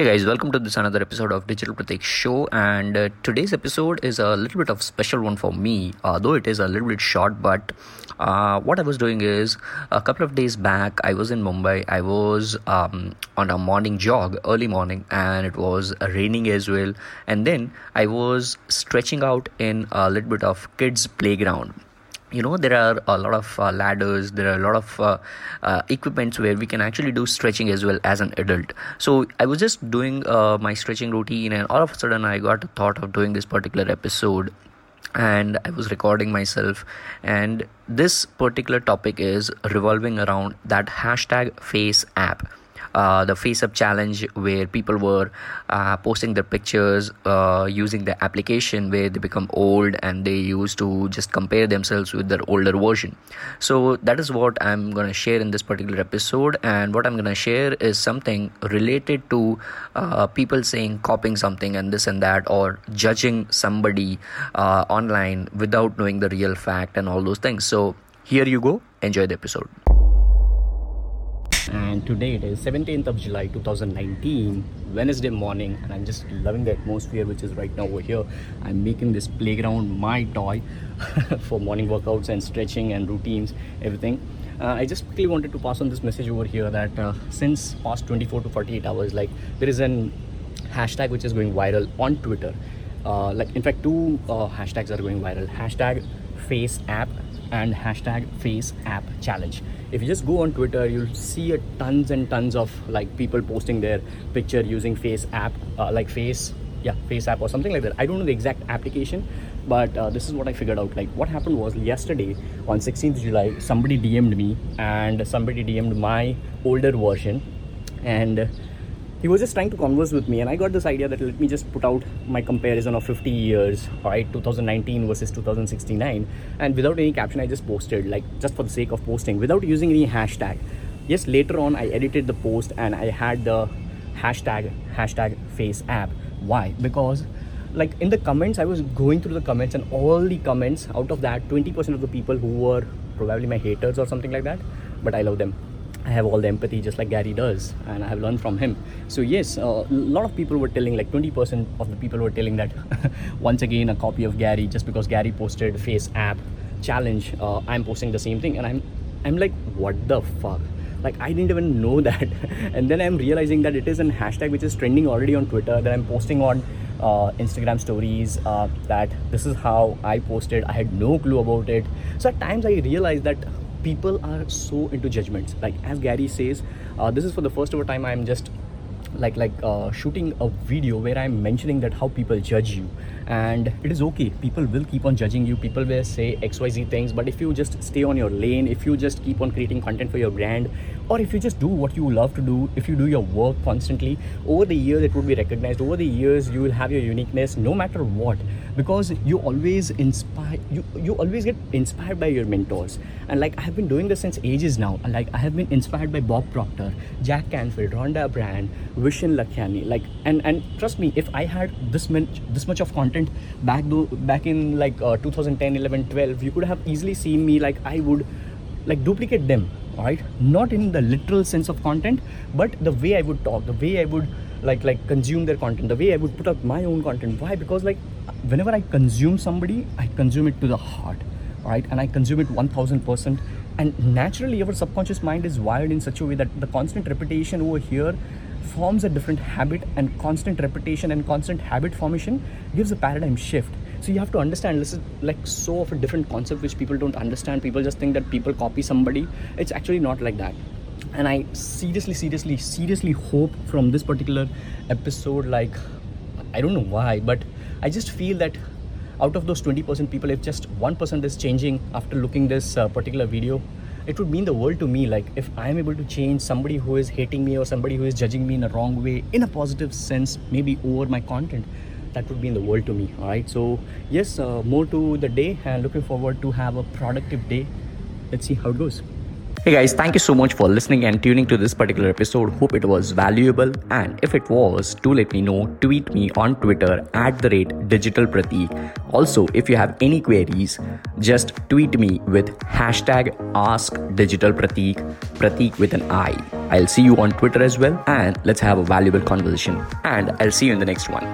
Hey guys, welcome to this another episode of Digital Pratik Show. And uh, today's episode is a little bit of special one for me, uh, though it is a little bit short. But uh, what I was doing is a couple of days back, I was in Mumbai. I was um, on a morning jog, early morning, and it was raining as well. And then I was stretching out in a little bit of kids' playground you know there are a lot of uh, ladders there are a lot of uh, uh, equipments where we can actually do stretching as well as an adult. So i was just doing uh, my stretching routine and all of a sudden i got a thought of doing this particular episode and i was recording myself. And this particular topic is revolving around that hashtag face app uh, the face app challenge where people were uh, posting their pictures uh, using the application where they become old and they used to just compare themselves with their older version. So that is what i'm going to share in this particular episode. And what i'm going to share is something related to uh, people saying copying something and this and that or judging somebody uh, online without knowing the real fact and all those things. So here you go. Enjoy the episode and today it is 17th of July 2019 Wednesday morning and I'm just loving the atmosphere which is right now over here. I'm making this playground my toy for morning workouts and stretching and routines everything. Uh, I just quickly wanted to pass on this message over here that uh, since past 24 to 48 hours like there is an hashtag which is going viral on Twitter. Uh, like in fact two uh, hashtags are going viral. Hashtag face app and hashtag face app challenge. If you just go on twitter you'll see a tons and tons of like people posting their picture using face app uh, like face yeah face app or something like that. I don't know the exact application but uh, this is what i figured out. Like what happened was yesterday on 16th july somebody dm'd me and somebody dm'd my older version. And he was just trying to converse with me and i got this idea that let me just put out my comparison of 50 years right 2019 versus 2069 and without any caption i just posted like just for the sake of posting without using any hashtag. Yes later on i edited the post and i had the hashtag hashtag face app. Why? Because like in the comments i was going through the comments and all the comments out of that 20% of the people who were probably my haters or something like that but i love them I have all the empathy just like Gary does, and I have learned from him. So yes, a uh, lot of people were telling, like 20% of the people were telling that once again a copy of Gary just because Gary posted Face app challenge, uh, I'm posting the same thing, and I'm I'm like, what the fuck? Like I didn't even know that, and then I'm realizing that it is a hashtag which is trending already on Twitter that I'm posting on uh, Instagram stories uh, that this is how I posted. I had no clue about it. So at times I realized that people are so into judgments. Like as gary says uh, this is for the first ever time i'm just like like uh, shooting a video where i'm mentioning that how people judge you. And it is okay. People will keep on judging you. People will say xyz things. But if you just stay on your lane if you just keep on creating content for your brand or if you just do what you love to do if you do your work constantly over the years it would be recognized. Over the years you will have your uniqueness no matter what. Because you always inspire you you always get inspired by your mentors. And like i have been doing this since ages now. And like i have been inspired by bob proctor jack canfield rhonda byrne lakhiani like and and trust me if i had this much this much of content back though back in like uh, 2010 11 12 you could have easily seen me like i would like duplicate them right not in the literal sense of content but the way i would talk the way i would like like consume their content the way i would put out my own content why because like whenever I consume somebody, I consume it to the heart, right? And I consume it 1000%. And naturally, your subconscious mind is wired in such a way that the constant repetition over here forms a different habit, and constant repetition and constant habit formation gives a paradigm shift. So you have to understand this is like so of a different concept which people don't understand. People just think that people copy somebody. It's actually not like that and i seriously seriously seriously hope from this particular episode like i don't know why but I just feel that out of those 20% people, if just 1% is changing after looking this uh, particular video, it would mean the world to me. Like if I am able to change somebody who is hating me or somebody who is judging me in a wrong way, in a positive sense, maybe over my content, that would mean the world to me. All right. So yes, uh, more to the day and looking forward to have a productive day. Let's see how it goes. Hey guys, thank you so much for listening and tuning to this particular episode. Hope it was valuable. And if it was, do let me know. Tweet me on Twitter at the rate Digital Pratik. Also, if you have any queries, just tweet me with hashtag Ask Digital Pratik, Pratik with an I. I'll see you on Twitter as well, and let's have a valuable conversation. And I'll see you in the next one.